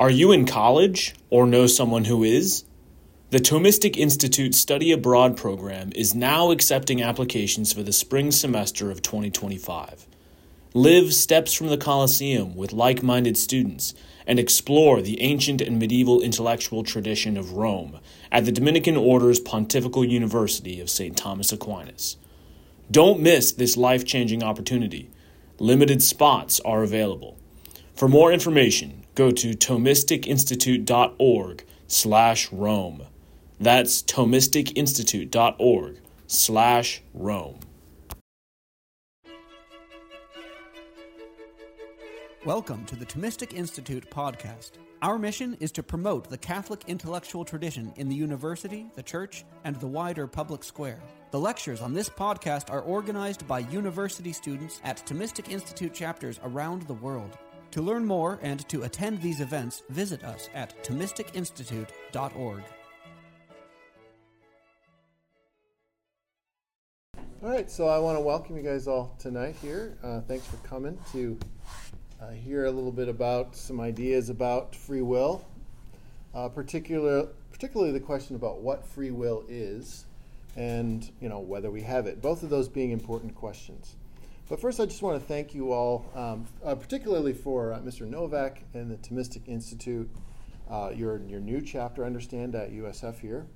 Are you in college or know someone who is? The Thomistic Institute Study Abroad program is now accepting applications for the spring semester of 2025. Live steps from the Colosseum with like minded students and explore the ancient and medieval intellectual tradition of Rome at the Dominican Order's Pontifical University of St. Thomas Aquinas. Don't miss this life changing opportunity. Limited spots are available. For more information, go to thomisticinstitute.org slash Rome. That's thomisticinstitute.org slash Rome. Welcome to the Thomistic Institute podcast. Our mission is to promote the Catholic intellectual tradition in the university, the church, and the wider public square. The lectures on this podcast are organized by university students at Thomistic Institute chapters around the world. To learn more and to attend these events, visit us at thomisticinstitute.org. All right, so I want to welcome you guys all tonight here. Uh, thanks for coming to uh, hear a little bit about some ideas about free will, uh, particular, particularly the question about what free will is and you know whether we have it. Both of those being important questions. But first, I just want to thank you all, um, uh, particularly for uh, Mr. Novak and the Thomistic Institute, uh, your, your new chapter, I understand, at USF here,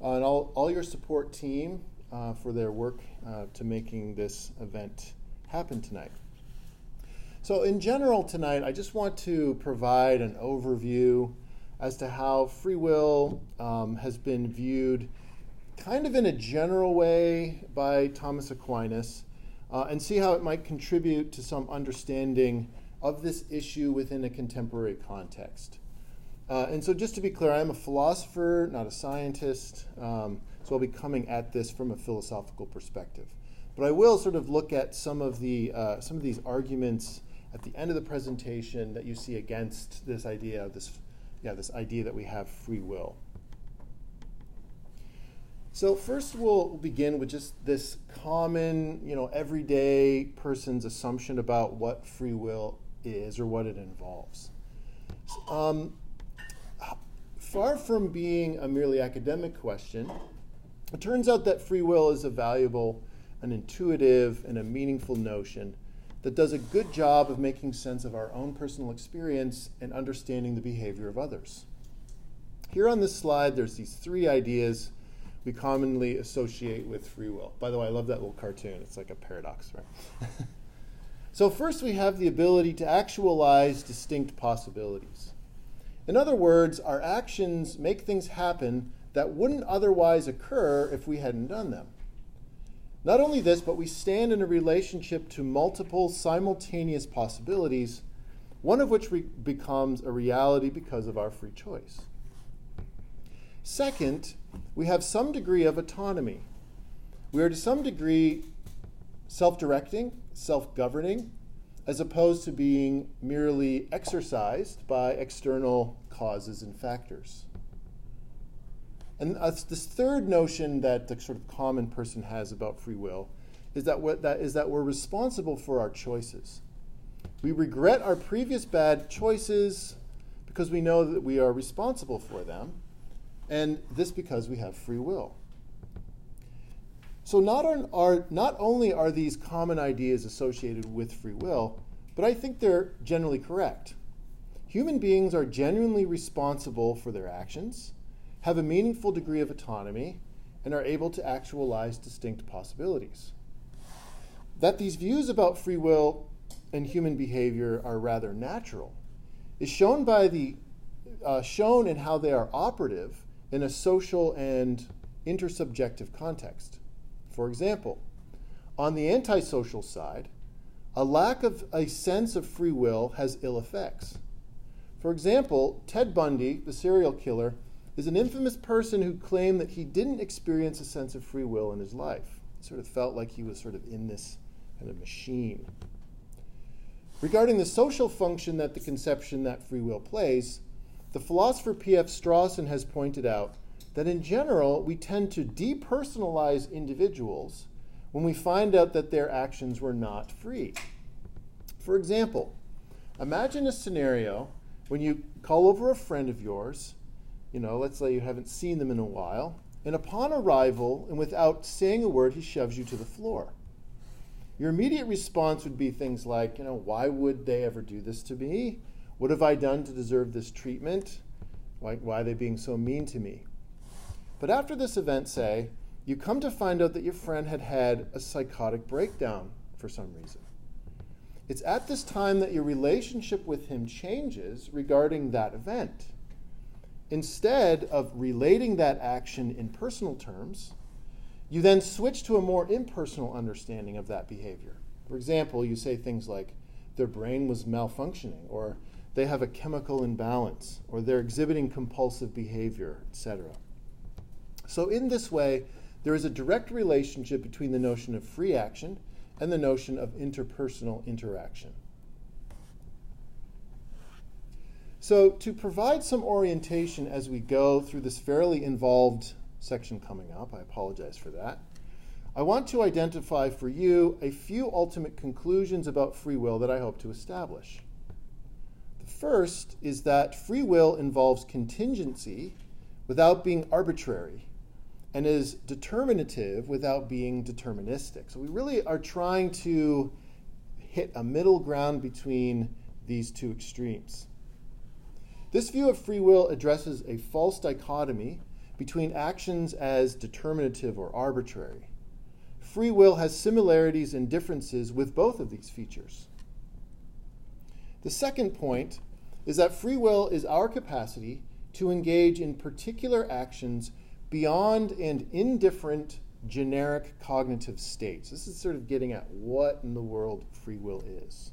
uh, and all, all your support team uh, for their work uh, to making this event happen tonight. So, in general, tonight, I just want to provide an overview as to how free will um, has been viewed kind of in a general way by Thomas Aquinas uh, and see how it might contribute to some understanding of this issue within a contemporary context. Uh, and so, just to be clear, I am a philosopher, not a scientist, um, so I'll be coming at this from a philosophical perspective. But I will sort of look at some of the uh, some of these arguments at the end of the presentation that you see against this idea of this, yeah, this idea that we have free will. So first we'll begin with just this common, you know, everyday person's assumption about what free will is or what it involves. Um, far from being a merely academic question, it turns out that free will is a valuable, an intuitive, and a meaningful notion that does a good job of making sense of our own personal experience and understanding the behavior of others. Here on this slide, there's these three ideas we commonly associate with free will. By the way, I love that little cartoon. It's like a paradox, right? so, first, we have the ability to actualize distinct possibilities. In other words, our actions make things happen that wouldn't otherwise occur if we hadn't done them. Not only this, but we stand in a relationship to multiple simultaneous possibilities, one of which re- becomes a reality because of our free choice. Second, we have some degree of autonomy. We are to some degree self directing, self governing, as opposed to being merely exercised by external causes and factors. And uh, this third notion that the sort of common person has about free will is that, what, that, is that we're responsible for our choices. We regret our previous bad choices because we know that we are responsible for them and this because we have free will. So not, on, are, not only are these common ideas associated with free will, but I think they're generally correct. Human beings are genuinely responsible for their actions, have a meaningful degree of autonomy, and are able to actualize distinct possibilities. That these views about free will and human behavior are rather natural is shown by the uh, shown in how they are operative in a social and intersubjective context. For example, on the antisocial side, a lack of a sense of free will has ill effects. For example, Ted Bundy, the serial killer, is an infamous person who claimed that he didn't experience a sense of free will in his life. He sort of felt like he was sort of in this kind of machine. Regarding the social function that the conception that free will plays, the philosopher P.F. Strawson has pointed out that in general, we tend to depersonalize individuals when we find out that their actions were not free. For example, imagine a scenario when you call over a friend of yours, you know, let's say you haven't seen them in a while, and upon arrival, and without saying a word, he shoves you to the floor. Your immediate response would be things like, you know, why would they ever do this to me? What have I done to deserve this treatment? Why, are they being so mean to me? But after this event, say, you come to find out that your friend had had a psychotic breakdown for some reason. It's at this time that your relationship with him changes regarding that event. Instead of relating that action in personal terms, you then switch to a more impersonal understanding of that behavior. For example, you say things like, their brain was malfunctioning, or they have a chemical imbalance, or they're exhibiting compulsive behavior, etc. So, in this way, there is a direct relationship between the notion of free action and the notion of interpersonal interaction. So, to provide some orientation as we go through this fairly involved section coming up, I apologize for that. I want to identify for you a few ultimate conclusions about free will that I hope to establish. First is that free will involves contingency without being arbitrary and is determinative without being deterministic. So we really are trying to hit a middle ground between these two extremes. This view of free will addresses a false dichotomy between actions as determinative or arbitrary. Free will has similarities and differences with both of these features. The second point is that free will is our capacity to engage in particular actions beyond and indifferent generic cognitive states. This is sort of getting at what in the world free will is.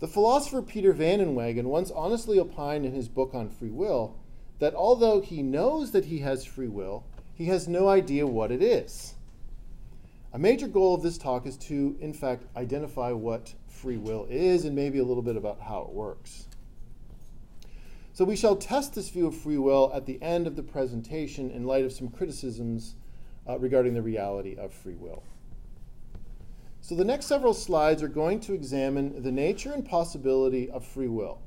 The philosopher Peter Van Inwagen once honestly opined in his book on free will that although he knows that he has free will, he has no idea what it is. A major goal of this talk is to, in fact, identify what free will is and maybe a little bit about how it works. So we shall test this view of free will at the end of the presentation in light of some criticisms uh, regarding the reality of free will. So the next several slides are going to examine the nature and possibility of free will.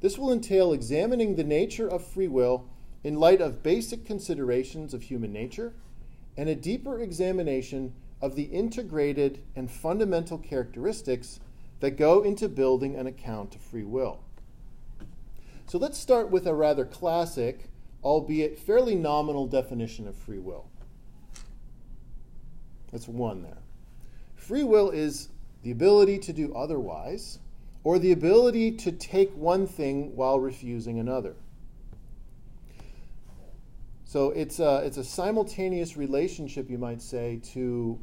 This will entail examining the nature of free will in light of basic considerations of human nature and a deeper examination of the integrated and fundamental characteristics that go into building an account of free will. So let's start with a rather classic, albeit fairly nominal definition of free will. That's one there. Free will is the ability to do otherwise, or the ability to take one thing while refusing another. So it's a, it's a simultaneous relationship, you might say, to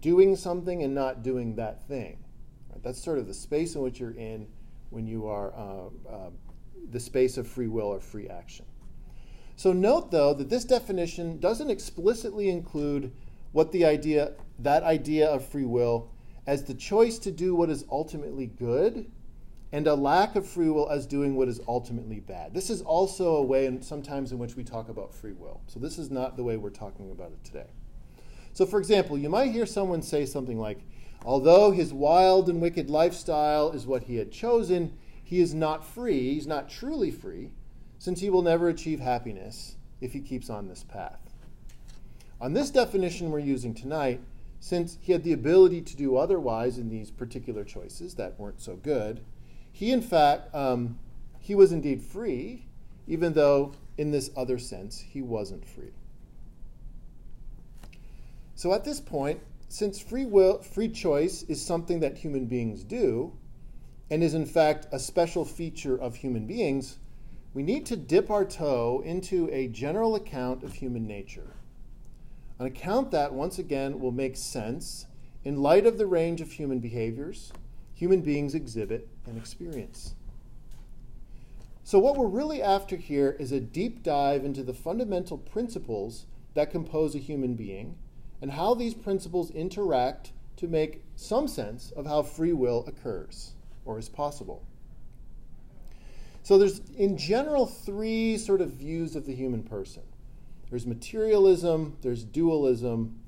doing something and not doing that thing. Right? That's sort of the space in which you're in when you are uh, uh, the space of free will or free action. So note though that this definition doesn't explicitly include what the idea that idea of free will as the choice to do what is ultimately good and a lack of free will as doing what is ultimately bad. This is also a way in, sometimes in which we talk about free will. So this is not the way we're talking about it today. So for example, you might hear someone say something like, although his wild and wicked lifestyle is what he had chosen, he is not free, he's not truly free, since he will never achieve happiness if he keeps on this path. On this definition we're using tonight, since he had the ability to do otherwise in these particular choices that weren't so good, he in fact um, he was indeed free, even though in this other sense he wasn't free. So at this point, since free will, free choice is something that human beings do, and is in fact a special feature of human beings, we need to dip our toe into a general account of human nature. An account that, once again, will make sense in light of the range of human behaviors human beings exhibit and experience. So, what we're really after here is a deep dive into the fundamental principles that compose a human being and how these principles interact to make some sense of how free will occurs or is possible. So there's in general three sort of views of the human person. There's materialism, there's dualism,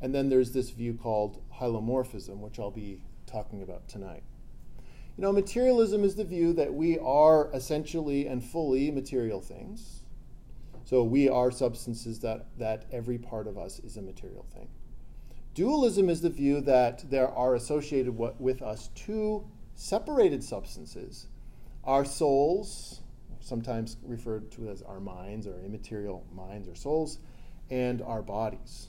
and then there's this view called hylomorphism, which I'll be talking about tonight. You know, materialism is the view that we are essentially and fully material things. So we are substances that, that every part of us is a material thing. Dualism is the view that there are associated with us two separated substances our souls, sometimes referred to as our minds or immaterial minds or souls, and our bodies.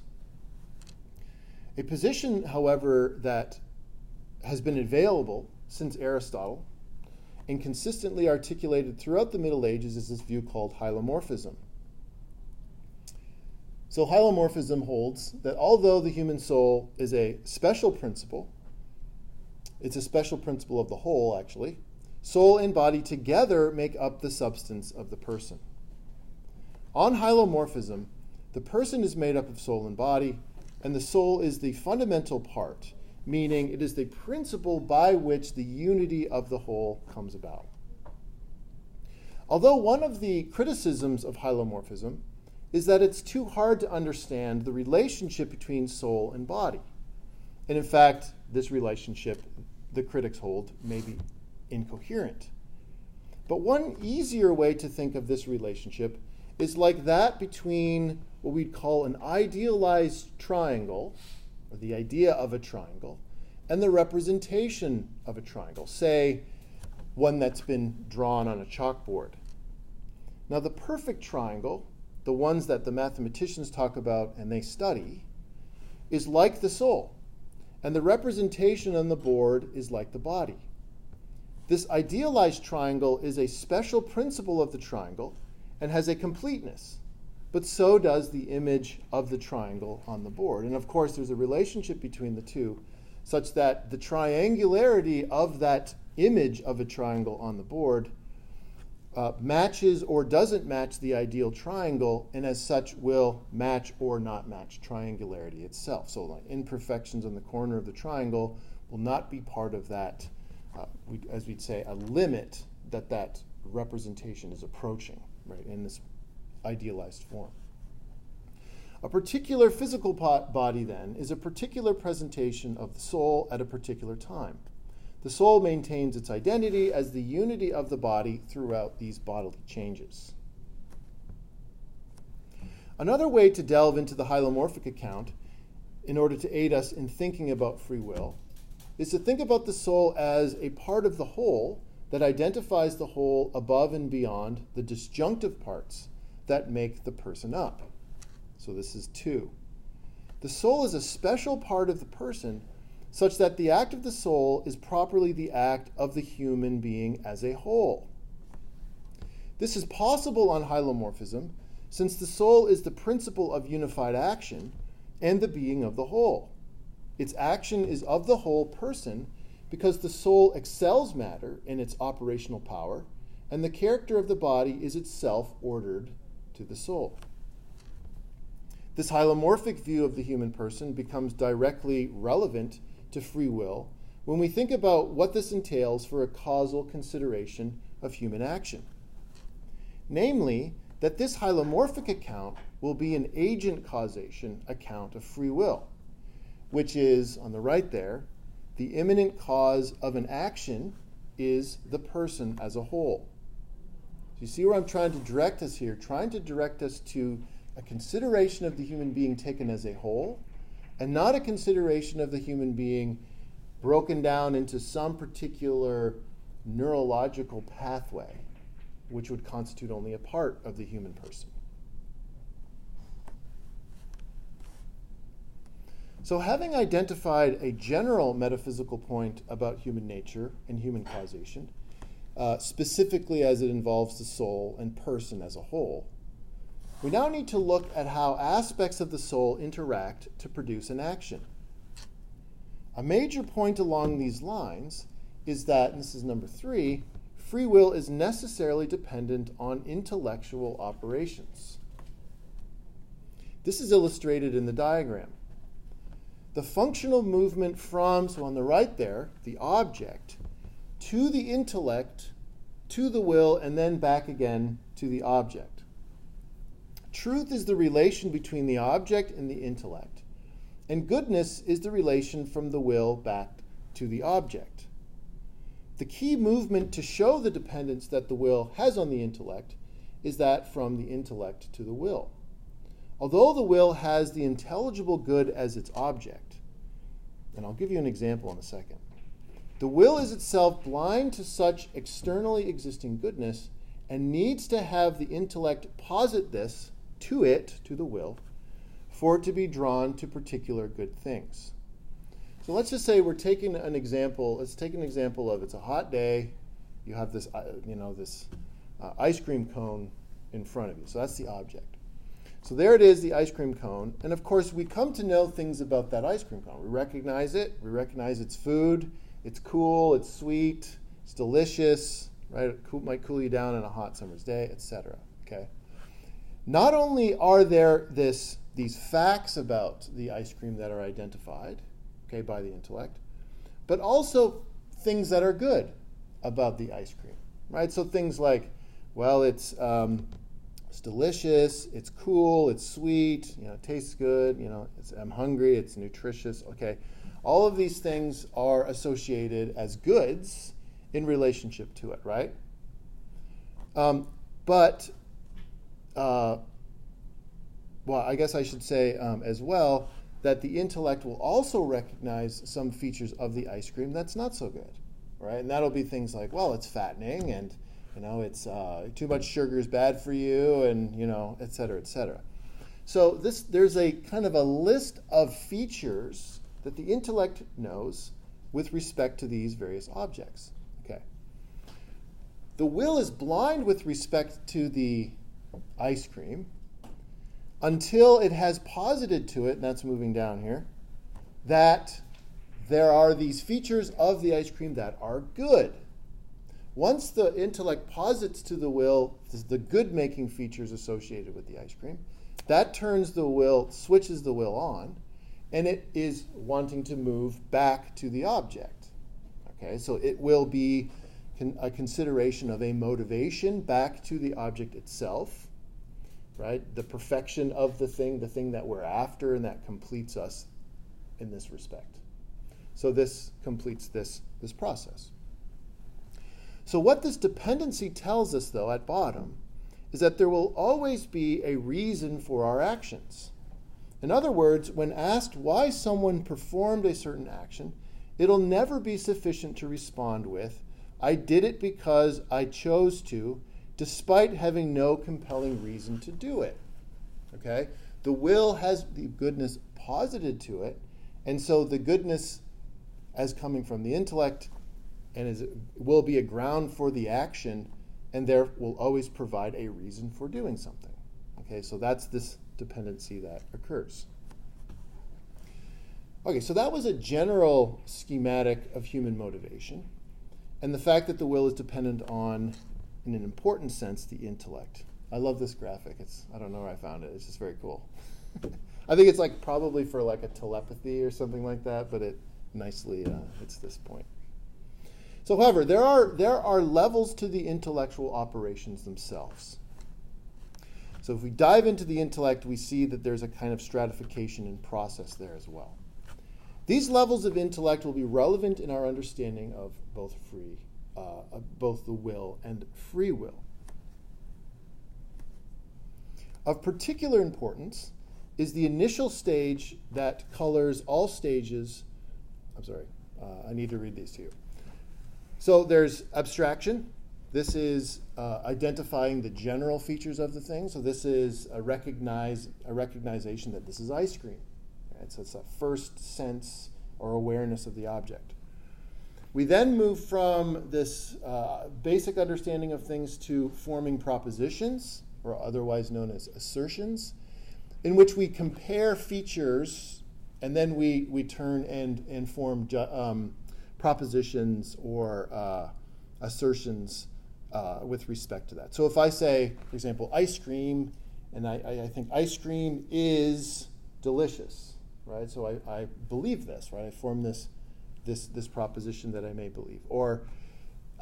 A position, however, that has been available since Aristotle and consistently articulated throughout the Middle Ages is this view called hylomorphism. So, hylomorphism holds that although the human soul is a special principle, it's a special principle of the whole, actually, soul and body together make up the substance of the person. On hylomorphism, the person is made up of soul and body, and the soul is the fundamental part meaning it is the principle by which the unity of the whole comes about. Although one of the criticisms of hylomorphism is that it's too hard to understand the relationship between soul and body. And in fact, this relationship, the critics hold, may be incoherent. But one easier way to think of this relationship is like that between what we'd call an idealized triangle or the idea of a triangle, and the representation of a triangle, say one that's been drawn on a chalkboard. Now, the perfect triangle, the ones that the mathematicians talk about and they study, is like the soul, and the representation on the board is like the body. This idealized triangle is a special principle of the triangle and has a completeness but so does the image of the triangle on the board. And of course, there's a relationship between the two, such that the triangularity of that image of a triangle on the board uh, matches or doesn't match the ideal triangle, and as such will match or not match triangularity itself. So, like imperfections on the corner of the triangle will not be part of that, uh, we, as we'd say, a limit that that representation is approaching, right, in this idealized form. A particular physical body, then, is a particular presentation of the soul at a particular time. The soul maintains its identity as the unity of the body throughout these bodily changes. Another way to delve into the hylomorphic account, in order to aid us in thinking about free will, is to think about the soul as a part of the whole that identifies the whole above and beyond the disjunctive parts that make the person up. So this is two. The soul is a special part of the person, such that the act of the soul is properly the act of the human being as a whole. This is possible on hylomorphism, since the soul is the principle of unified action and the being of the whole. Its action is of the whole person because the soul excels matter in its operational power, and the character of the body is itself ordered to the soul. This hylomorphic view of the human person becomes directly relevant to free will when we think about what this entails for a causal consideration of human action. Namely, that this hylomorphic account will be an agent causation account of free will, which is, on the right there, the immanent cause of an action is the person as a whole. So you see where I'm trying to direct us here? Trying to direct us to a consideration of the human being taken as a whole, and not a consideration of the human being broken down into some particular neurological pathway, which would constitute only a part of the human person. So, having identified a general metaphysical point about human nature and human causation, uh, specifically as it involves the soul and person as a whole. We now need to look at how aspects of the soul interact to produce an action. A major point along these lines is that, and this is number three, free will is necessarily dependent on intellectual operations. This is illustrated in the diagram. The functional movement from, so on the right there, the object, to the intellect, to the will, and then back again to the object. Truth is the relation between the object and the intellect, and goodness is the relation from the will back to the object. the key movement to show the dependence that the will has on the intellect is that from the intellect to the will. Although the will has the intelligible good as its object, and I'll give you an example in a second, the will is itself blind to such externally existing goodness and needs to have the intellect posit this to it, to the will, for it to be drawn to particular good things. So let's just say we're taking an example. Let's take an example of it's a hot day. You have this, uh, you know, this uh, ice cream cone in front of you. So that's the object. So there it is, the ice cream cone. And of course, we come to know things about that ice cream cone. We recognize it. We recognize its food. It's cool. It's sweet. It's delicious. Right? It cool, might cool you down on a hot summer's day, etc. Okay. Not only are there this these facts about the ice cream that are identified, okay, by the intellect, but also things that are good about the ice cream, right? So things like, well, it's um, it's delicious, it's cool, it's sweet, you know, it tastes good, you know, I'm hungry, it's nutritious, okay. All of these things are associated as goods in relationship to it, right? Um, but uh, well, I guess I should say um, as well that the intellect will also recognize some features of the ice cream that's not so good, right? And that'll be things like, well, it's fattening, and you know, it's uh, too much sugar is bad for you, and you know, et cetera, et cetera. So this there's a kind of a list of features that the intellect knows with respect to these various objects. Okay. The will is blind with respect to the ice cream until it has posited to it, and that's moving down here, that there are these features of the ice cream that are good. Once the intellect posits to the will the good making features associated with the ice cream, that turns the will, switches the will on, and it is wanting to move back to the object. Okay, so it will be a consideration of a motivation back to the object itself right? The perfection of the thing, the thing that we're after, and that completes us in this respect. So this completes this, this process. So, what this dependency tells us, though, at bottom, is that there will always be a reason for our actions. In other words, when asked why someone performed a certain action, it'll never be sufficient to respond with, I did it because I chose to, despite having no compelling reason to do it. Okay? The will has the goodness posited to it, and so the goodness as coming from the intellect and is, will be a ground for the action and there will always provide a reason for doing something. Okay, so that's this dependency that occurs. Okay, so that was a general schematic of human motivation and the fact that the will is dependent on in an important sense, the intellect. I love this graphic. It's I don't know where I found it. It's just very cool. I think it's like probably for like a telepathy or something like that, but it nicely uh, hits this point. So, however, there are there are levels to the intellectual operations themselves. So, if we dive into the intellect, we see that there's a kind of stratification and process there as well. These levels of intellect will be relevant in our understanding of both free uh, both the will and free will. Of particular importance is the initial stage that colors all stages. I'm sorry, uh, I need to read these to you. So there's abstraction. This is uh, identifying the general features of the thing. So this is a recognize a recognition that this is ice cream. Right? So it's a first sense or awareness of the object. We then move from this uh, basic understanding of things to forming propositions, or otherwise known as assertions, in which we compare features and then we, we turn and, and form ju- um, propositions or uh, assertions uh, with respect to that. So if I say, for example, ice cream, and I, I think ice cream is delicious, right? So I, I believe this, right? I form this this, this proposition that I may believe. Or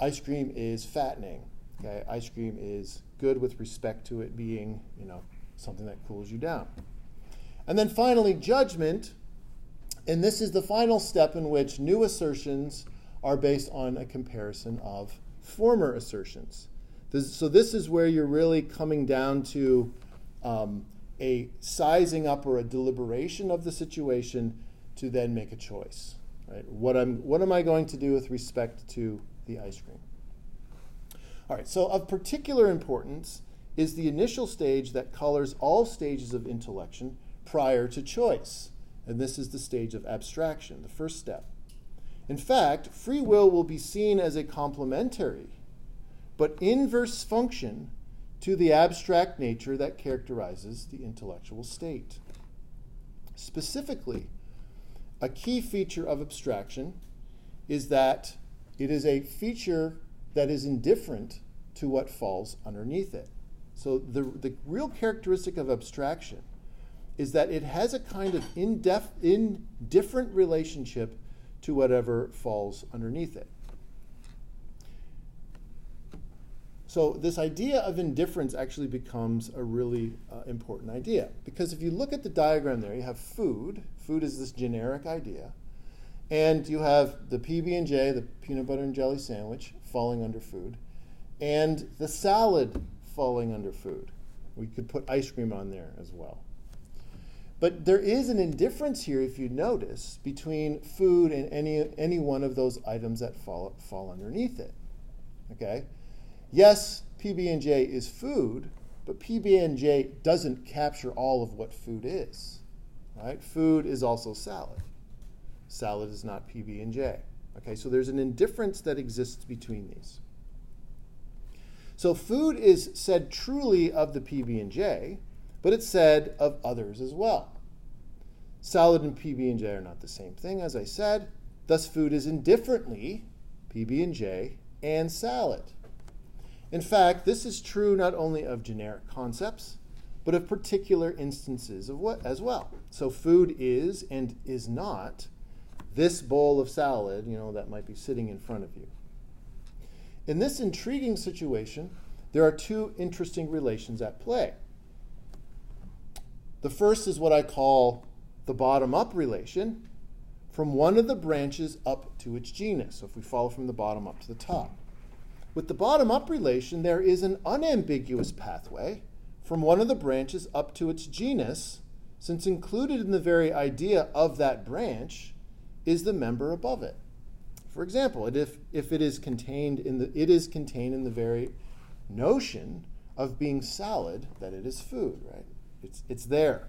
ice cream is fattening. Okay, ice cream is good with respect to it being, you know, something that cools you down. And then finally, judgment. And this is the final step in which new assertions are based on a comparison of former assertions. This, so this is where you're really coming down to um, a sizing up or a deliberation of the situation to then make a choice. Right? What, I'm, what am I going to do with respect to the ice cream? All right, so of particular importance is the initial stage that colors all stages of intellection prior to choice. And this is the stage of abstraction, the first step. In fact, free will will be seen as a complementary but inverse function to the abstract nature that characterizes the intellectual state. Specifically, a key feature of abstraction is that it is a feature that is indifferent to what falls underneath it. So, the, the real characteristic of abstraction is that it has a kind of indifferent relationship to whatever falls underneath it. So, this idea of indifference actually becomes a really uh, important idea because if you look at the diagram there, you have food. Food is this generic idea. And you have the PB&J, the peanut butter and jelly sandwich, falling under food, and the salad falling under food. We could put ice cream on there as well. But there is an indifference here, if you notice, between food and any, any one of those items that fall, fall underneath it. Okay? Yes, PB&J is food, but PB&J doesn't capture all of what food is. Right? Food is also salad. Salad is not PB&J. Okay, so there's an indifference that exists between these. So food is said truly of the PB&J, but it's said of others as well. Salad and PB&J are not the same thing, as I said. Thus, food is indifferently PB&J and salad. In fact, this is true not only of generic concepts, but of particular instances of what as well. So food is and is not this bowl of salad, you know, that might be sitting in front of you. In this intriguing situation, there are two interesting relations at play. The first is what I call the bottom up relation from one of the branches up to its genus. So if we follow from the bottom up to the top. With the bottom up relation, there is an unambiguous pathway from one of the branches up to its genus, since included in the very idea of that branch is the member above it. For example, if, if it is contained in the it is contained in the very notion of being salad that it is food, right? It's it's there.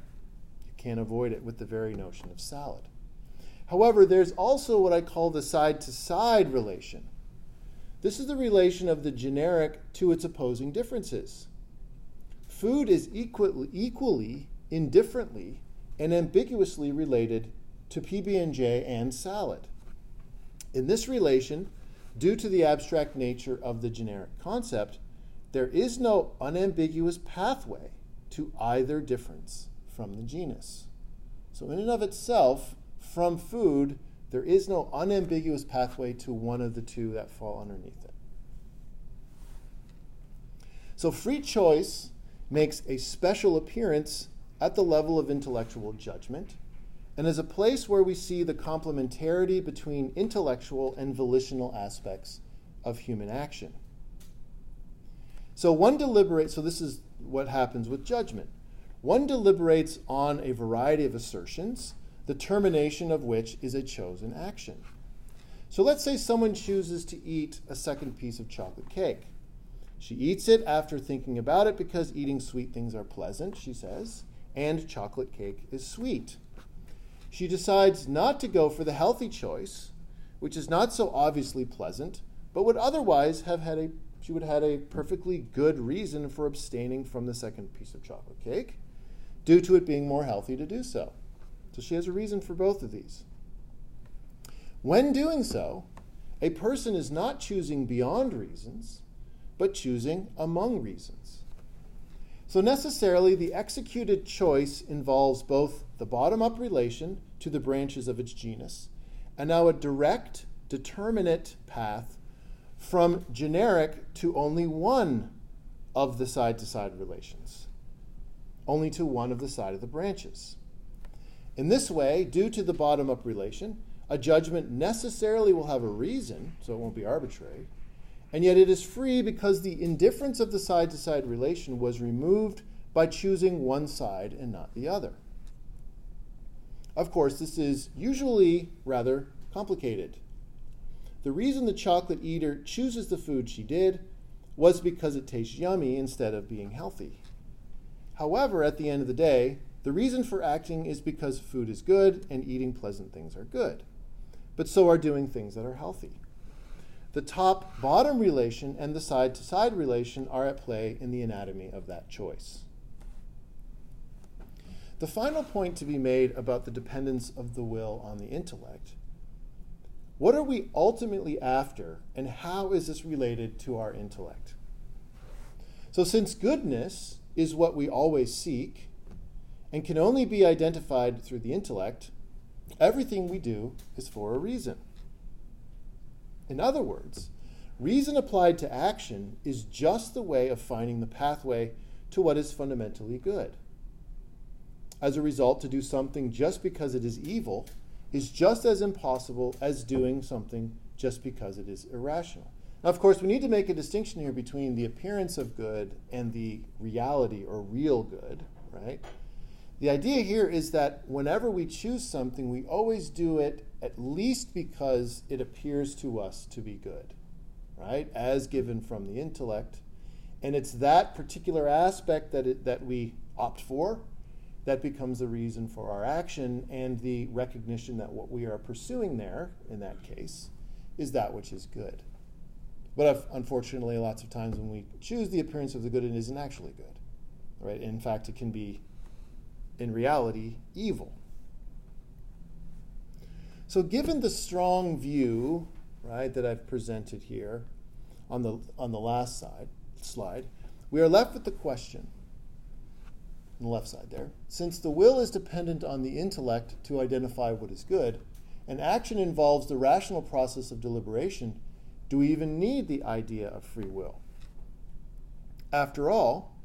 You can't avoid it with the very notion of salad. However, there's also what I call the side to side relation this is the relation of the generic to its opposing differences. Food is equally, equally indifferently, and ambiguously related to PB&J and salad. In this relation, due to the abstract nature of the generic concept, there is no unambiguous pathway to either difference from the genus. So, in and of itself, from food, there is no unambiguous pathway to one of the two that fall underneath it. So free choice makes a special appearance at the level of intellectual judgment and is a place where we see the complementarity between intellectual and volitional aspects of human action. So one deliberates, so this is what happens with judgment. One deliberates on a variety of assertions the termination of which is a chosen action. So let's say someone chooses to eat a second piece of chocolate cake. She eats it after thinking about it because eating sweet things are pleasant, she says, and chocolate cake is sweet. She decides not to go for the healthy choice, which is not so obviously pleasant, but would otherwise have had a she would have had a perfectly good reason for abstaining from the second piece of chocolate cake, due to it being more healthy to do so. So she has a reason for both of these. When doing so, a person is not choosing beyond reasons, but choosing among reasons. So necessarily, the executed choice involves both the bottom up relation to the branches of its genus, and now a direct, determinate path from generic to only one of the side to side relations, only to one of the side of the branches. In this way, due to the bottom up relation, A judgment necessarily will have a reason, so it won't be arbitrary. And yet it is free because the indifference of the side to side relation was removed by choosing one side and not the other. Of course, this is usually rather complicated. The reason the chocolate eater chooses the food she did was because it tastes yummy instead of being healthy. However, at the end of the day, the reason for acting is because food is good and eating pleasant things are good. But so are doing things that are healthy. The top bottom relation and the side to side relation are at play in the anatomy of that choice. The final point to be made about the dependence of the will on the intellect what are we ultimately after, and how is this related to our intellect? So, since goodness is what we always seek and can only be identified through the intellect, everything we do is for a reason. In other words, reason applied to action is just the way of finding the pathway to what is fundamentally good. As a result, to do something just because it is evil is just as impossible as doing something just because it is irrational. Now, of course, we need to make a distinction here between the appearance of good and the reality or real good, right? The idea here is that whenever we choose something, we always do it at least because it appears to us to be good, right? As given from the intellect. And it's that particular aspect that, it, that we opt for that becomes the reason for our action and the recognition that what we are pursuing there, in that case, is that which is good. But unfortunately, lots of times when we choose the appearance of the good, it isn't actually good. Right? In fact, it can be, in reality, evil. So, given the strong view, right, that I've presented here on the on the last side slide, we are left with the question on the left side there. Since the will is dependent on the intellect to identify what is good, and action involves the rational process of deliberation, do we even need the idea of free will? After all,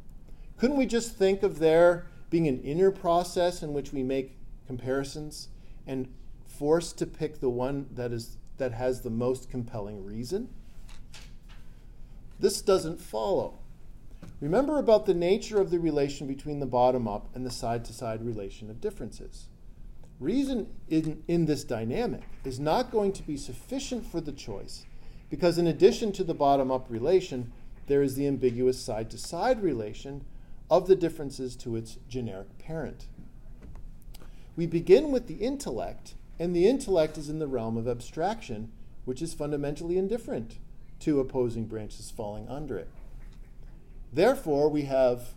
couldn't we just think of there being an inner process in which we make comparisons and forced to pick the one that is that has the most compelling reason? This doesn't follow. Remember about the nature of the relation between the bottom up and the side to side relation of differences. Reason in, in this dynamic is not going to be sufficient for the choice because, in addition to the bottom up relation, there is the ambiguous side to side relation of the differences to its generic parent. We begin with the intellect, and the intellect is in the realm of abstraction, which is fundamentally indifferent to opposing branches falling under it. Therefore, we have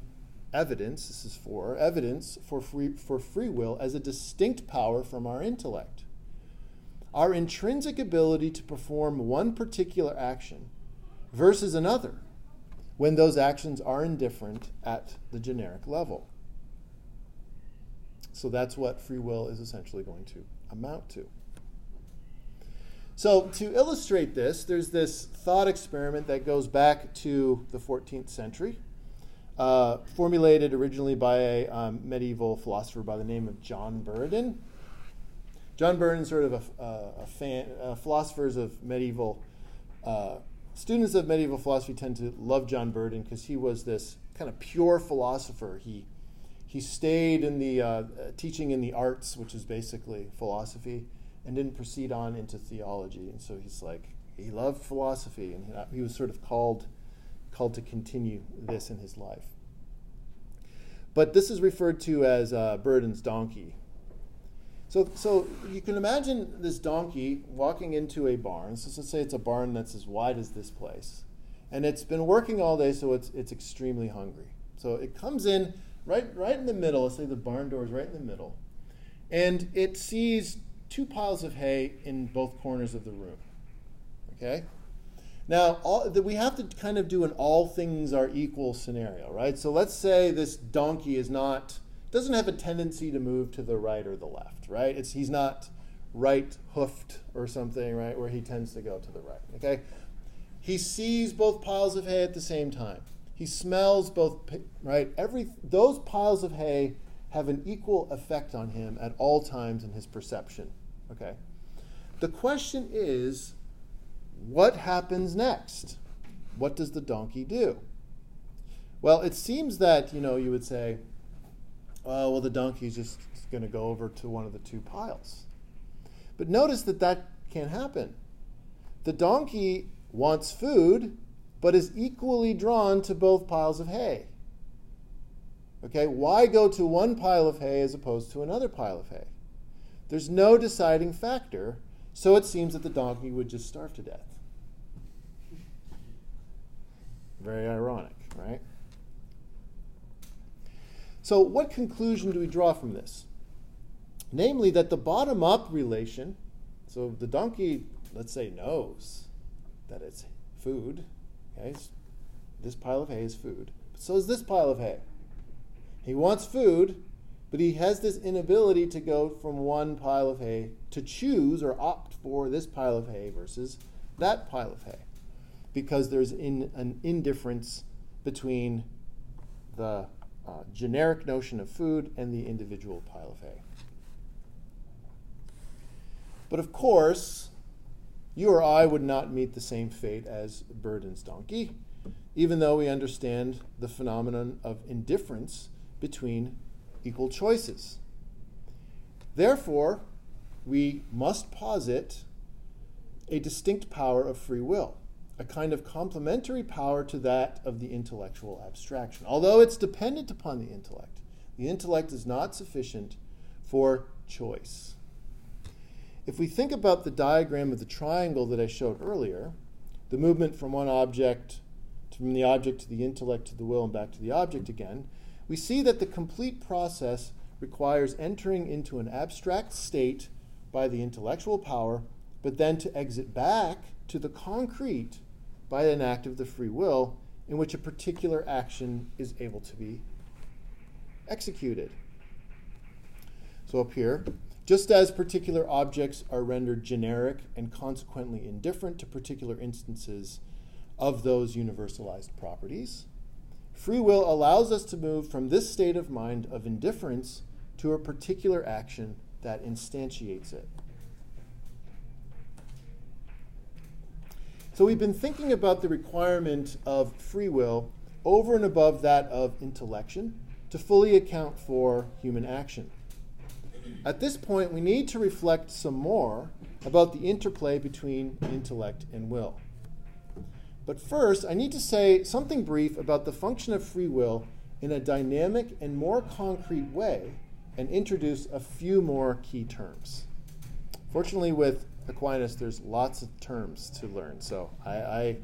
evidence, this is for, evidence for free, for free will as a distinct power from our intellect. Our intrinsic ability to perform one particular action versus another when those actions are indifferent at the generic level. So that's what free will is essentially going to amount to. So, to illustrate this, there's this thought experiment that goes back to the 14th century, uh, formulated originally by a um, medieval philosopher by the name of John Buridan. John Buridan, sort of a, a fan, uh, philosophers of medieval, uh, students of medieval philosophy tend to love John Buridan because he was this kind of pure philosopher. He he stayed in the uh, teaching in the arts, which is basically philosophy and didn't proceed on into theology. And so he's like, he loved philosophy, and he was sort of called, called to continue this in his life. But this is referred to as uh, Buridan's donkey. So, so you can imagine this donkey walking into a barn. So let's say it's a barn that's as wide as this place. And it's been working all day, so it's, it's extremely hungry. So it comes in right, right in the middle. Let's say the barn door is right in the middle. And it sees two piles of hay in both corners of the room. Okay? Now, all, we have to kind of do an all things are equal scenario, right? So let's say this donkey is not, doesn't have a tendency to move to the right or the left, right? It's, he's not right hoofed or something, right, where he tends to go to the right, okay? He sees both piles of hay at the same time. He smells both, right? Every, those piles of hay have an equal effect on him at all times in his perception Okay. The question is what happens next? What does the donkey do? Well, it seems that, you know, you would say, oh, well, the donkey's just going to go over to one of the two piles. But notice that that can't happen. The donkey wants food, but is equally drawn to both piles of hay. Okay, why go to one pile of hay as opposed to another pile of hay? There's no deciding factor, so it seems that the donkey would just starve to death. Very ironic, right? So, what conclusion do we draw from this? Namely, that the bottom up relation, so the donkey, let's say, knows that it's food, okay? This pile of hay is food. So is this pile of hay. He wants food, but he has this inability to go from one pile of hay to choose or opt for this pile of hay versus that pile of hay because there's in, an indifference between the uh, generic notion of food and the individual pile of hay. But of course, you or I would not meet the same fate as Buridan's donkey, even though we understand the phenomenon of indifference between equal choices. Therefore, we must posit a distinct power of free will a kind of complementary power to that of the intellectual abstraction. Although it's dependent upon the intellect, the intellect is not sufficient for choice. If we think about the diagram of the triangle that I showed earlier, the movement from one object, from the object to the intellect to the will and back to the object again, we see that the complete process requires entering into an abstract state by the intellectual power, but then to exit back to the concrete by an act of the free will in which a particular action is able to be executed. So, up here, just as particular objects are rendered generic and consequently indifferent to particular instances of those universalized properties, free will allows us to move from this state of mind of indifference to a particular action that instantiates it. So we've been thinking about the requirement of free will over and above that of intellection to fully account for human action. At this point, we need to reflect some more about the interplay between intellect and will. But first, I need to say something brief about the function of free will in a dynamic and more concrete way and introduce a few more key terms. Fortunately, with Aquinas, there's lots of terms to learn. So I, I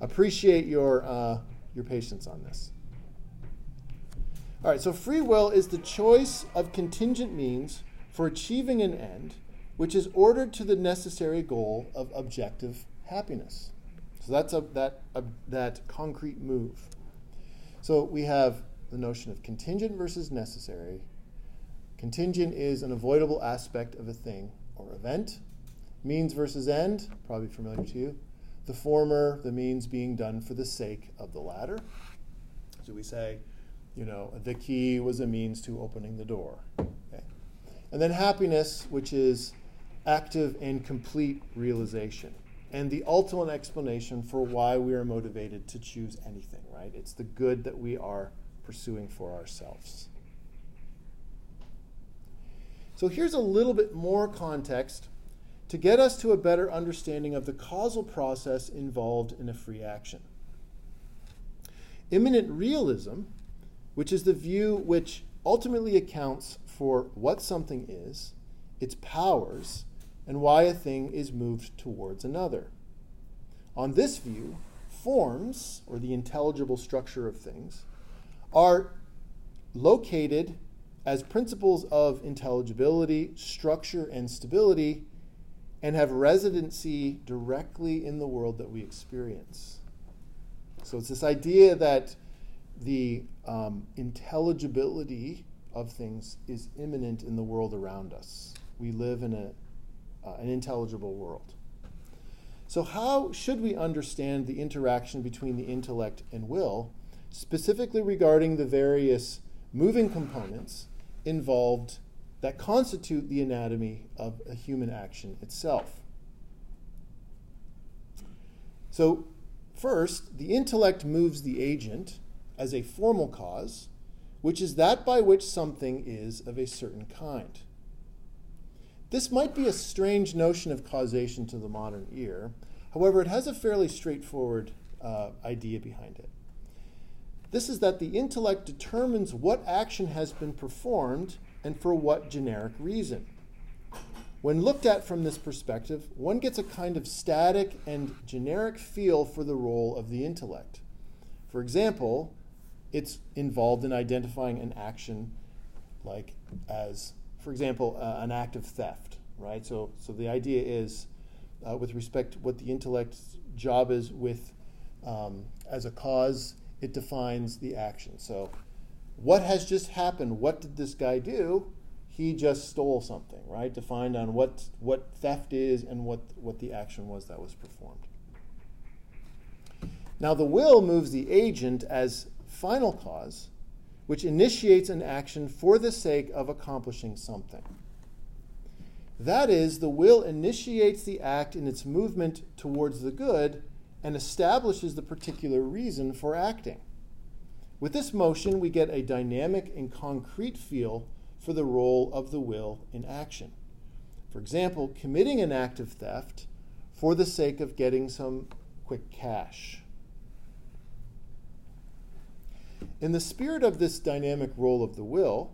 appreciate your, uh, your patience on this. All right, so free will is the choice of contingent means for achieving an end which is ordered to the necessary goal of objective happiness. So that's a, that, a, that concrete move. So we have the notion of contingent versus necessary. Contingent is an avoidable aspect of a thing or event. Means versus end, probably familiar to you. The former, the means being done for the sake of the latter. So we say, you know, the key was a means to opening the door. Okay. And then happiness, which is active and complete realization. And the ultimate explanation for why we are motivated to choose anything, right? It's the good that we are pursuing for ourselves. So here's a little bit more context to get us to a better understanding of the causal process involved in a free action. Immanent realism, which is the view which ultimately accounts for what something is, its powers, and why a thing is moved towards another. On this view, forms, or the intelligible structure of things, are located as principles of intelligibility, structure, and stability and have residency directly in the world that we experience. So it's this idea that the um, intelligibility of things is immanent in the world around us. We live in a, uh, an intelligible world. So, how should we understand the interaction between the intellect and will, specifically regarding the various moving components involved that constitute the anatomy of a human action itself. So, first, the intellect moves the agent as a formal cause, which is that by which something is of a certain kind. This might be a strange notion of causation to the modern ear. However, it has a fairly straightforward uh, idea behind it. This is that the intellect determines what action has been performed and for what generic reason. When looked at from this perspective, one gets a kind of static and generic feel for the role of the intellect. For example, it's involved in identifying an action like as, for example, uh, an act of theft, right? So, so the idea is, uh, with respect to what the intellect's job is with um, as a cause, it defines the action. So, what has just happened? What did this guy do? He just stole something, right? Defined on what what theft is and what what the action was that was performed. Now, the will moves the agent as final cause, which initiates an action for the sake of accomplishing something. That is, the will initiates the act in its movement towards the good and establishes the particular reason for acting. With this motion, we get a dynamic and concrete feel for the role of the will in action. For example, committing an act of theft for the sake of getting some quick cash. In the spirit of this dynamic role of the will,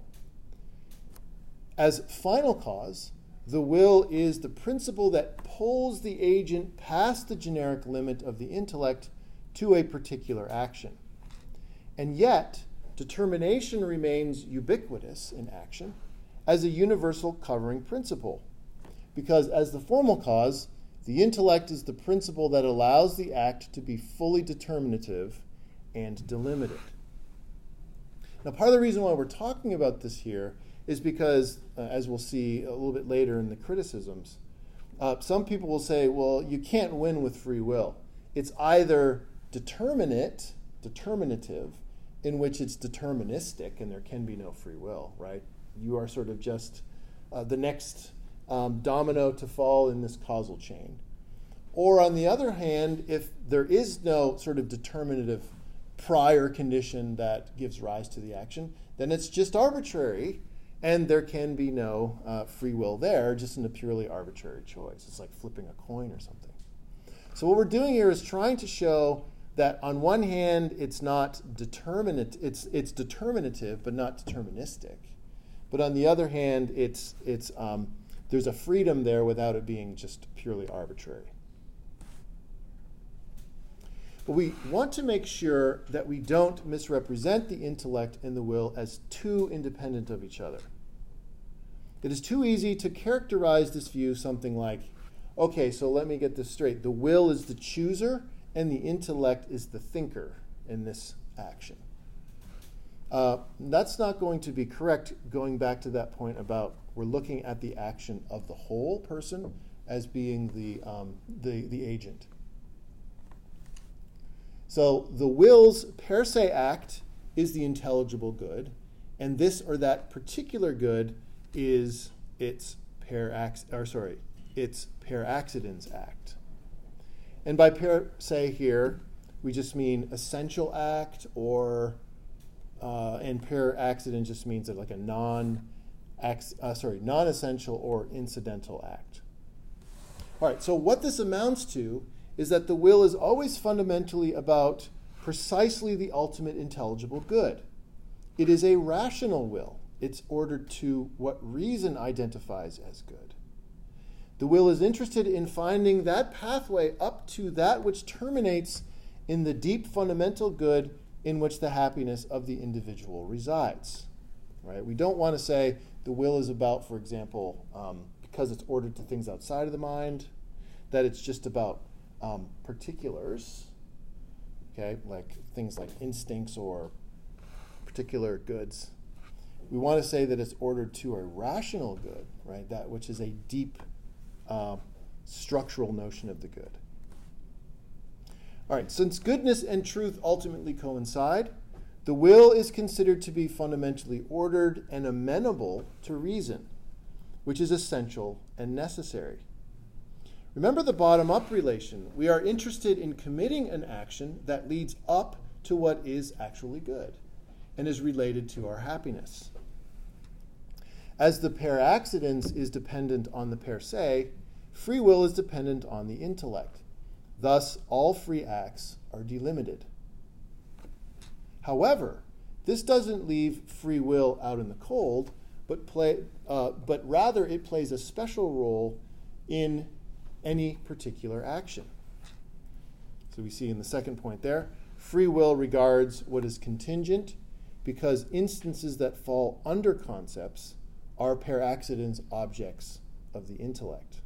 as final cause, the will is the principle that pulls the agent past the generic limit of the intellect to a particular action. And yet, determination remains ubiquitous in action as a universal covering principle. Because, as the formal cause, the intellect is the principle that allows the act to be fully determinative and delimited. Now, part of the reason why we're talking about this here is because, uh, as we'll see a little bit later in the criticisms, uh, some people will say, well, you can't win with free will. It's either determinate, determinative, in which it's deterministic and there can be no free will, right? You are sort of just uh, the next um, domino to fall in this causal chain. Or on the other hand, if there is no sort of determinative prior condition that gives rise to the action, then it's just arbitrary and there can be no uh, free will there, just in a purely arbitrary choice. It's like flipping a coin or something. So, what we're doing here is trying to show that on one hand, it's not determinate, it's, it's determinative, but not deterministic. But on the other hand, it's, it's, um, there's a freedom there without it being just purely arbitrary. But we want to make sure that we don't misrepresent the intellect and the will as too independent of each other. It is too easy to characterize this view something like okay, so let me get this straight. The will is the chooser, and the intellect is the thinker in this action. Uh, that's not going to be correct, going back to that point about we're looking at the action of the whole person as being the, um, the, the agent. So the will's per se act is the intelligible good, and this or that particular good is its per act, or sorry, its per accidens act. And by per se here, we just mean essential act, or uh, and per accidens just means like a non, uh, sorry, non-essential or incidental act. All right. So what this amounts to is that the will is always fundamentally about precisely the ultimate intelligible good. It is a rational will. It's ordered to what reason identifies as good. The will is interested in finding that pathway up to that which terminates in the deep fundamental good in which the happiness of the individual resides. Right? We don't want to say the will is about, for example, um, because it's ordered to things outside of the mind, that it's just about um, particulars, okay, like things like instincts or particular goods. We want to say that it's ordered to a rational good, right? That which is a deep uh, structural notion of the good. All right, since goodness and truth ultimately coincide, the will is considered to be fundamentally ordered and amenable to reason, which is essential and necessary. Remember the bottom up relation. We are interested in committing an action that leads up to what is actually good and is related to our happiness. As the per accidens is dependent on the per se, free will is dependent on the intellect. Thus, all free acts are delimited. However, this doesn't leave free will out in the cold, but, play, uh, but rather it plays a special role in any particular action. So we see in the second point there free will regards what is contingent because instances that fall under concepts are per accidens objects of the intellect.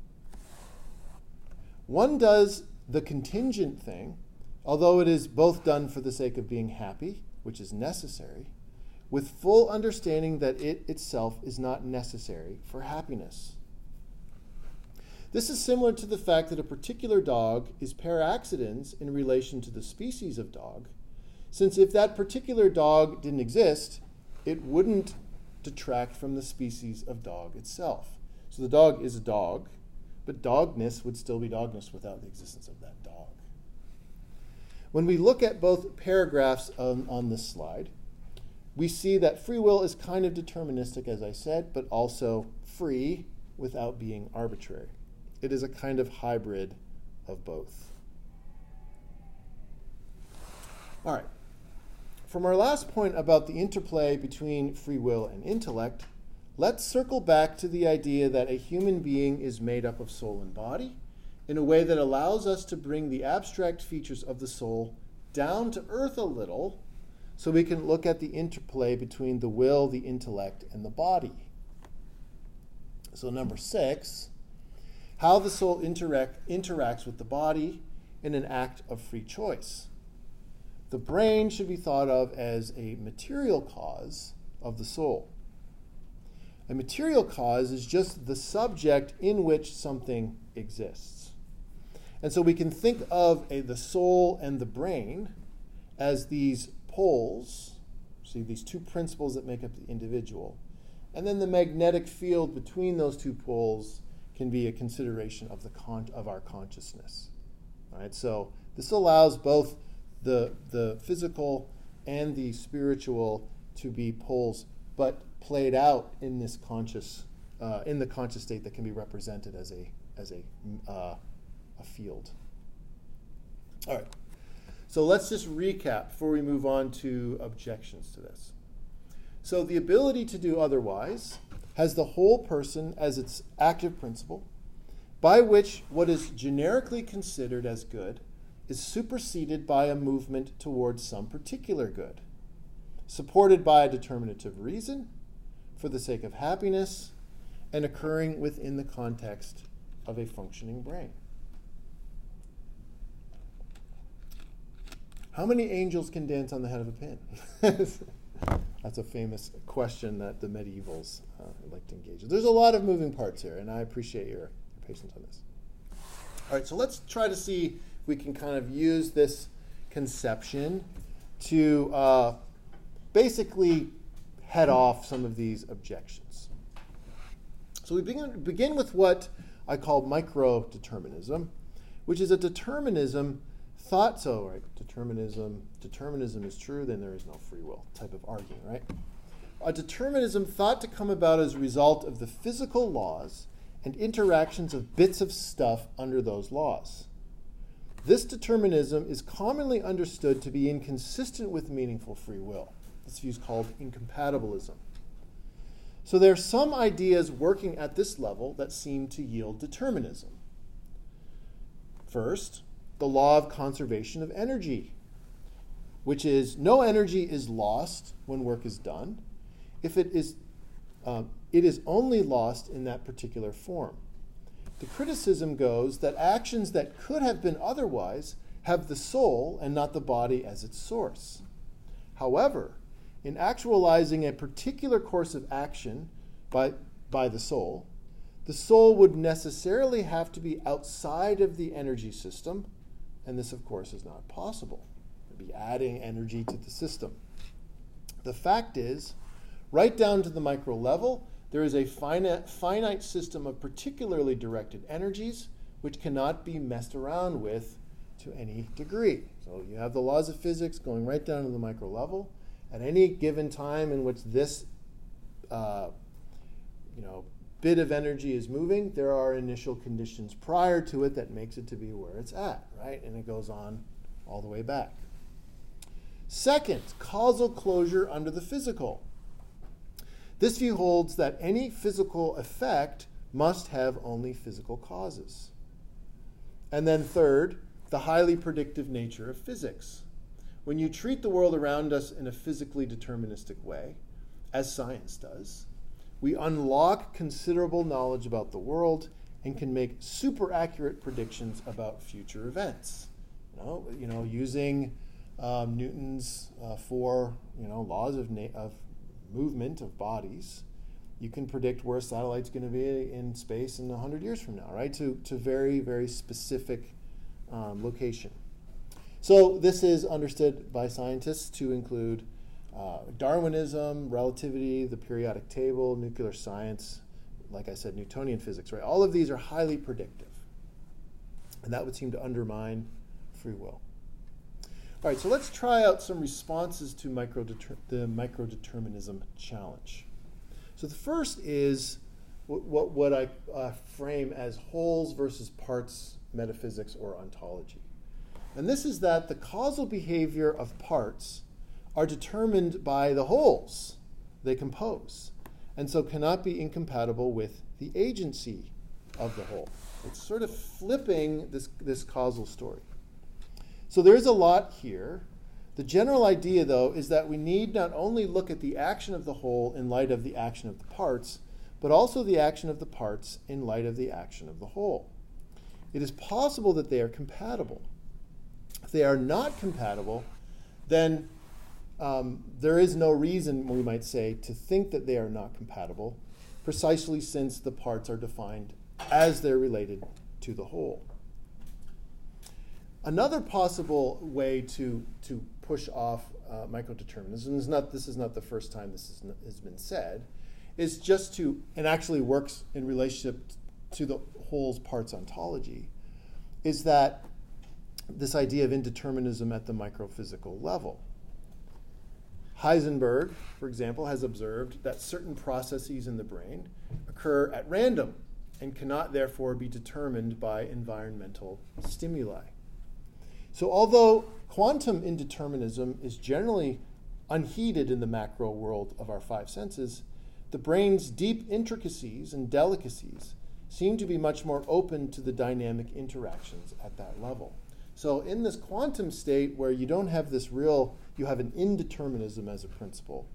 One does the contingent thing, although it is both done for the sake of being happy, which is necessary, with full understanding that it itself is not necessary for happiness. This is similar to the fact that a particular dog is per accidens in relation to the species of dog, since if that particular dog didn't exist, it wouldn't detract from the species of dog itself. So the dog is a dog, but dogness would still be dogness without the existence of that dog. When we look at both paragraphs on, on this slide, we see that free will is kind of deterministic, as I said, but also free without being arbitrary. It is a kind of hybrid of both. All right. From our last point about the interplay between free will and intellect, let's circle back to the idea that a human being is made up of soul and body in a way that allows us to bring the abstract features of the soul down to earth a little so we can look at the interplay between the will, the intellect, and the body. So, number six how the soul interact, interacts with the body in an act of free choice. The brain should be thought of as a material cause of the soul. A material cause is just the subject in which something exists. And so we can think of a, the soul and the brain as these poles, see, these two principles that make up the individual. And then the magnetic field between those two poles can be a consideration of the con- of our consciousness. Right, so this allows both the the physical and the spiritual to be poles, but played out in this conscious uh, in the conscious state that can be represented as a as a uh, a field. All right. So let's just recap before we move on to objections to this. So the ability to do otherwise has the whole person as its active principle, by which what is generically considered as good is superseded by a movement towards some particular good, supported by a determinative reason for the sake of happiness and occurring within the context of a functioning brain. How many angels can dance on the head of a pin? That's a famous question that the medievals uh, like to engage with. There's a lot of moving parts here, and I appreciate your, your patience on this. All right, so let's try to see if we can kind of use this conception to uh, basically head off some of these objections. So we begin, begin with what I call micro determinism, which is a determinism thought so, right? Determinism, determinism is true, then there is no free will type of argument, right? A determinism thought to come about as a result of the physical laws and interactions of bits of stuff under those laws. This determinism is commonly understood to be inconsistent with meaningful free will. This view is called incompatibilism. So there are some ideas working at this level that seem to yield determinism. First, the law of conservation of energy, which is no energy is lost when work is done if it is, uh, it is only lost in that particular form. The criticism goes that actions that could have been otherwise have the soul and not the body as its source. However, in actualizing a particular course of action by, by the soul, the soul would necessarily have to be outside of the energy system and this, of course, is not possible. It'd be adding energy to the system. The fact is, right down to the micro level, there is a finite, finite system of particularly directed energies which cannot be messed around with to any degree. So you have the laws of physics going right down to the micro level. At any given time in which this, uh, you know, bit of energy is moving, there are initial conditions prior to it that makes it to be where it's at, right? And it goes on all the way back. Second, causal closure under the physical. This view holds that any physical effect must have only physical causes. And then, third, the highly predictive nature of physics. When you treat the world around us in a physically deterministic way, as science does, we unlock considerable knowledge about the world and can make super accurate predictions about future events. You know, you know using um, Newton's uh, four you know, laws of, na- of movement of bodies, you can predict where a satellite's going to be in space in 100 years from now, right? To, to very, very specific um, location. So, this is understood by scientists to include uh, Darwinism, relativity, the periodic table, nuclear science, like I said, Newtonian physics, right? All of these are highly predictive. And that would seem to undermine free will. All right, so let's try out some responses to the microdeterminism challenge. So the first is what, what I uh, frame as wholes versus parts metaphysics or ontology. And this is that the causal behavior of parts are determined by the wholes they compose, and so cannot be incompatible with the agency of the whole. It's sort of flipping this, this causal story. So there's a lot here. The general idea, though, is that we need not only look at the action of the whole in light of the action of the parts, but also the action of the parts in light of the action of the whole. It is possible that they are compatible. If they are not compatible, then um, there is no reason, we might say, to think that they are not compatible, precisely since the parts are defined as they're related to the whole. Another possible way to, to push off uh, microdeterminism, is not, this is not the first time this is, has been said, is just to, and actually works in relationship to the whole's parts ontology, is that this idea of indeterminism at the microphysical level. Heisenberg, for example, has observed that certain processes in the brain occur at random and cannot therefore be determined by environmental stimuli. So, although quantum indeterminism is generally unheeded in the macro world of our five senses, the brain's deep intricacies and delicacies seem to be much more open to the dynamic interactions at that level. So, in this quantum state where you don't have this real, you have an indeterminism as a principle,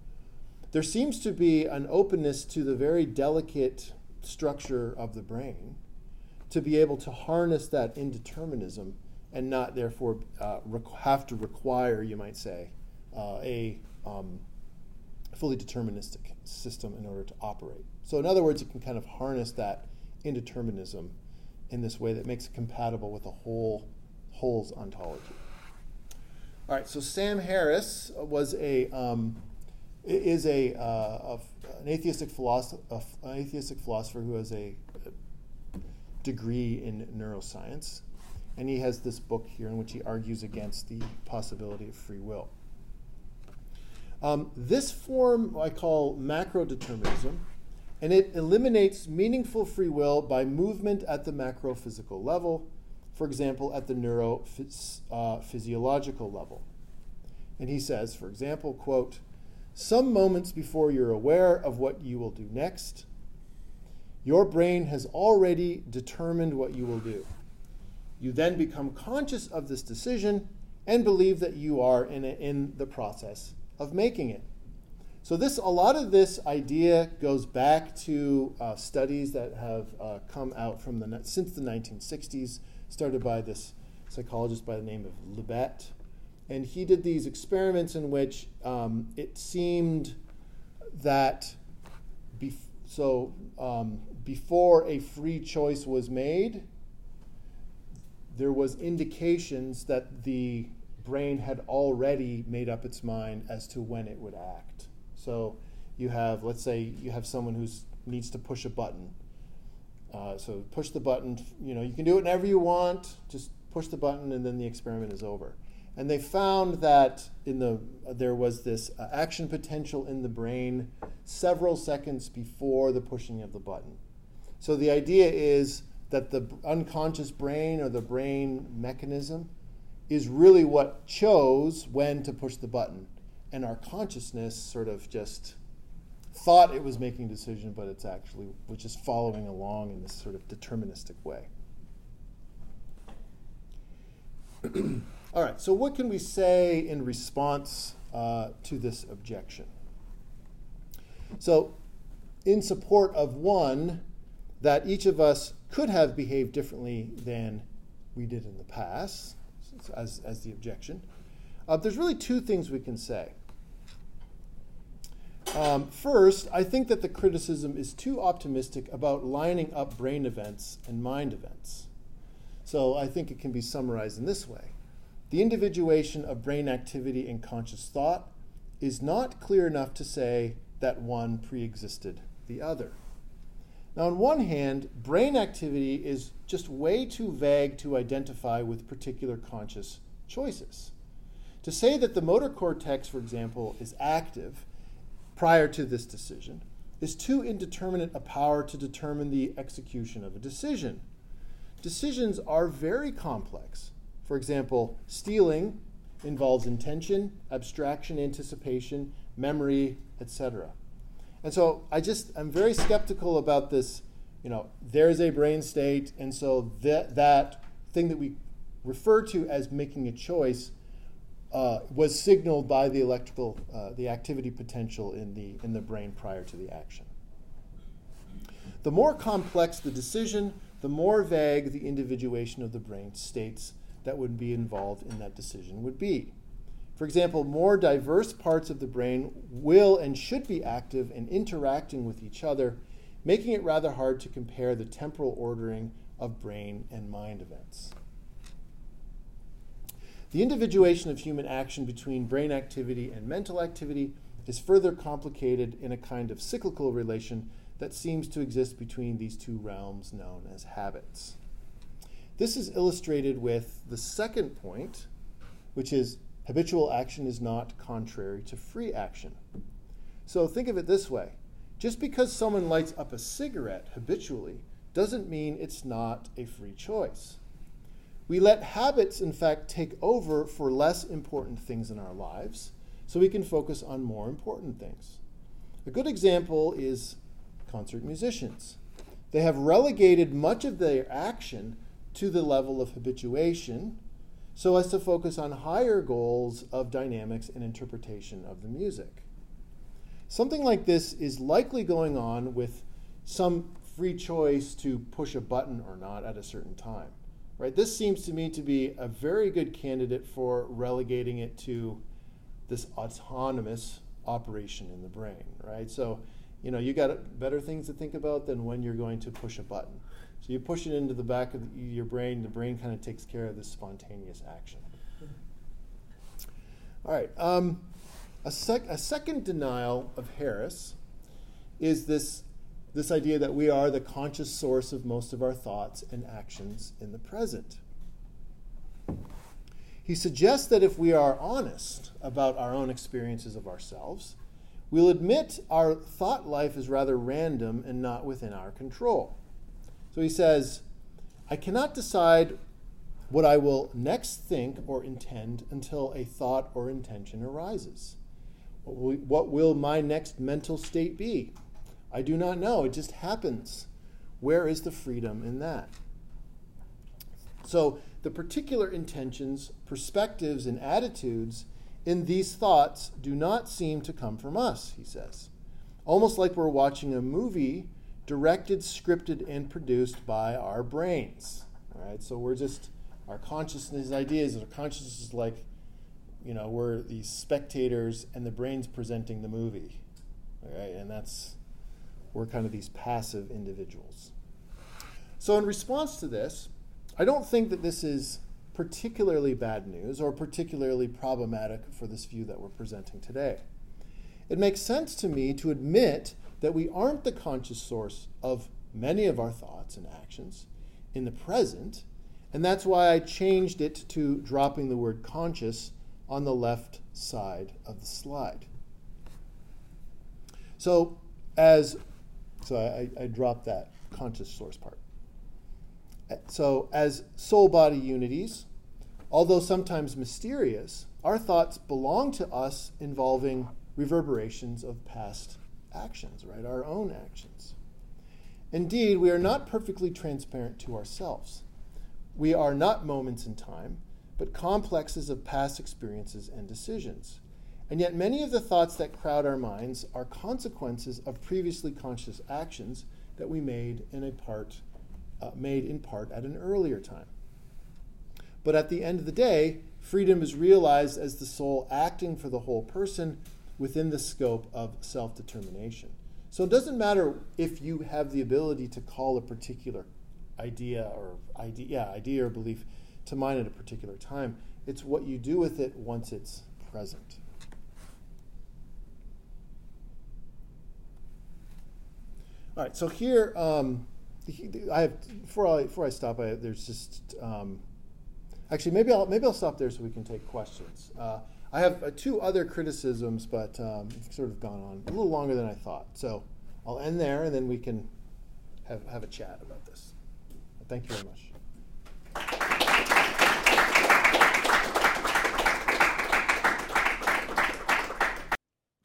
there seems to be an openness to the very delicate structure of the brain to be able to harness that indeterminism and not therefore uh, have to require, you might say, uh, a um, fully deterministic system in order to operate. So, in other words, it can kind of harness that indeterminism in this way that makes it compatible with a whole wholes ontology. All right, so Sam Harris was a um, is a, uh, an atheistic philosopher, an atheistic philosopher who has a degree in neuroscience, and he has this book here in which he argues against the possibility of free will. Um, this form I call macro determinism, and it eliminates meaningful free will by movement at the macro physical level for example, at the neurophysiological uh, level. And he says, for example, quote, some moments before you're aware of what you will do next, your brain has already determined what you will do. You then become conscious of this decision and believe that you are in, a, in the process of making it. So this, a lot of this idea goes back to uh, studies that have uh, come out from the since the 1960s started by this psychologist by the name of Libet. And he did these experiments in which um, it seemed that bef- so um, before a free choice was made, there was indications that the brain had already made up its mind as to when it would act. So you have, let's say, you have someone who needs to push a button Uh, so push the button. You know, you can do it whenever you want. Just push the button, and then the experiment is over. And they found that in the there was this uh, action potential in the brain several seconds before the pushing of the button. So the idea is that the unconscious brain or the brain mechanism is really what chose when to push the button, and our consciousness sort of just thought it was making a decision, but it's actually was just following along in this sort of deterministic way. All right, so what can we say in response uh, to this objection? So, in support of one, that each of us could have behaved differently than we did in the past, as, as the objection, uh, there's really two things we can say. Um, first, I think that the criticism is too optimistic about lining up brain events and mind events. So I think it can be summarized in this way The individuation of brain activity and conscious thought is not clear enough to say that one pre existed the other. Now, on one hand, brain activity is just way too vague to identify with particular conscious choices. To say that the motor cortex, for example, is active prior to this decision is too indeterminate a power to determine the execution of a decision. Decisions are very complex. For example, stealing involves intention, abstraction, anticipation, memory, etc. And so I just I'm very skeptical about this, you know, there's a brain state and so that that thing that we refer to as making a choice uh, was signaled by the electrical, uh, the activity potential in the, in the brain prior to the action. The more complex the decision, the more vague the individuation of the brain states that would be involved in that decision would be. For example, more diverse parts of the brain will and should be active and interacting with each other, making it rather hard to compare the temporal ordering of brain and mind events. The individuation of human action between brain activity and mental activity is further complicated in a kind of cyclical relation that seems to exist between these two realms known as habits. This is illustrated with the second point, which is habitual action is not contrary to free action. So think of it this way just because someone lights up a cigarette habitually doesn't mean it's not a free choice. We let habits, in fact, take over for less important things in our lives so we can focus on more important things. A good example is concert musicians. They have relegated much of their action to the level of habituation so as to focus on higher goals of dynamics and interpretation of the music. Something like this is likely going on with some free choice to push a button or not at a certain time. Right? This seems to me to be a very good candidate for relegating it to this autonomous operation in the brain, right? So, you know, you got better things to think about than when you're going to push a button. So you push it into the back of your brain, the brain kind of takes care of this spontaneous action. All right. Um, a, sec- a second denial of Harris is this this idea that we are the conscious source of most of our thoughts and actions in the present. He suggests that if we are honest about our own experiences of ourselves, we'll admit our thought life is rather random and not within our control. So he says, I cannot decide what I will next think or intend until a thought or intention arises. What will my next mental state be? I do not know. It just happens. Where is the freedom in that? So, the particular intentions, perspectives, and attitudes in these thoughts do not seem to come from us, he says. Almost like we're watching a movie directed, scripted, and produced by our brains. All right, so we're just, our consciousness ideas, our consciousness is like, you know, we're these spectators and the brain's presenting the movie. All right, and that's we're kind of these passive individuals. So, in response to this, I don't think that this is particularly bad news or particularly problematic for this view that we're presenting today. It makes sense to me to admit that we aren't the conscious source of many of our thoughts and actions in the present, and that's why I changed it to dropping the word conscious on the left side of the slide. So, as so I, I dropped that conscious source part. Uh, so, as soul body unities, although sometimes mysterious, our thoughts belong to us involving reverberations of past actions, right? Our own actions. Indeed, we are not perfectly transparent to ourselves. We are not moments in time, but complexes of past experiences and decisions. And yet, many of the thoughts that crowd our minds are consequences of previously conscious actions that we made in a part, uh, made in part at an earlier time. But at the end of the day, freedom is realized as the soul acting for the whole person within the scope of self determination. So it doesn't matter if you have the ability to call a particular idea or idea, yeah, idea or belief to mind at a particular time. It's what you do with it once it's present. All right, so here um, I have before I before I stop. I, there's just um, actually maybe I'll maybe I'll stop there so we can take questions. Uh, I have uh, two other criticisms, but um, it's sort of gone on a little longer than I thought. So I'll end there, and then we can have, have a chat about this. Thank you very much.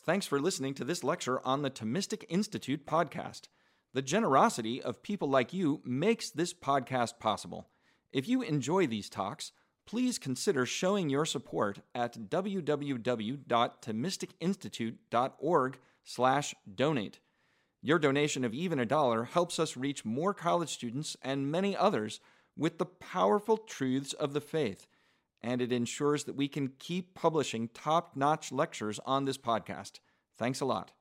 Thanks for listening to this lecture on the Thomistic Institute podcast. The generosity of people like you makes this podcast possible. If you enjoy these talks, please consider showing your support at www.thomisticinstitute.org/donate. Your donation of even a dollar helps us reach more college students and many others with the powerful truths of the faith, and it ensures that we can keep publishing top-notch lectures on this podcast. Thanks a lot.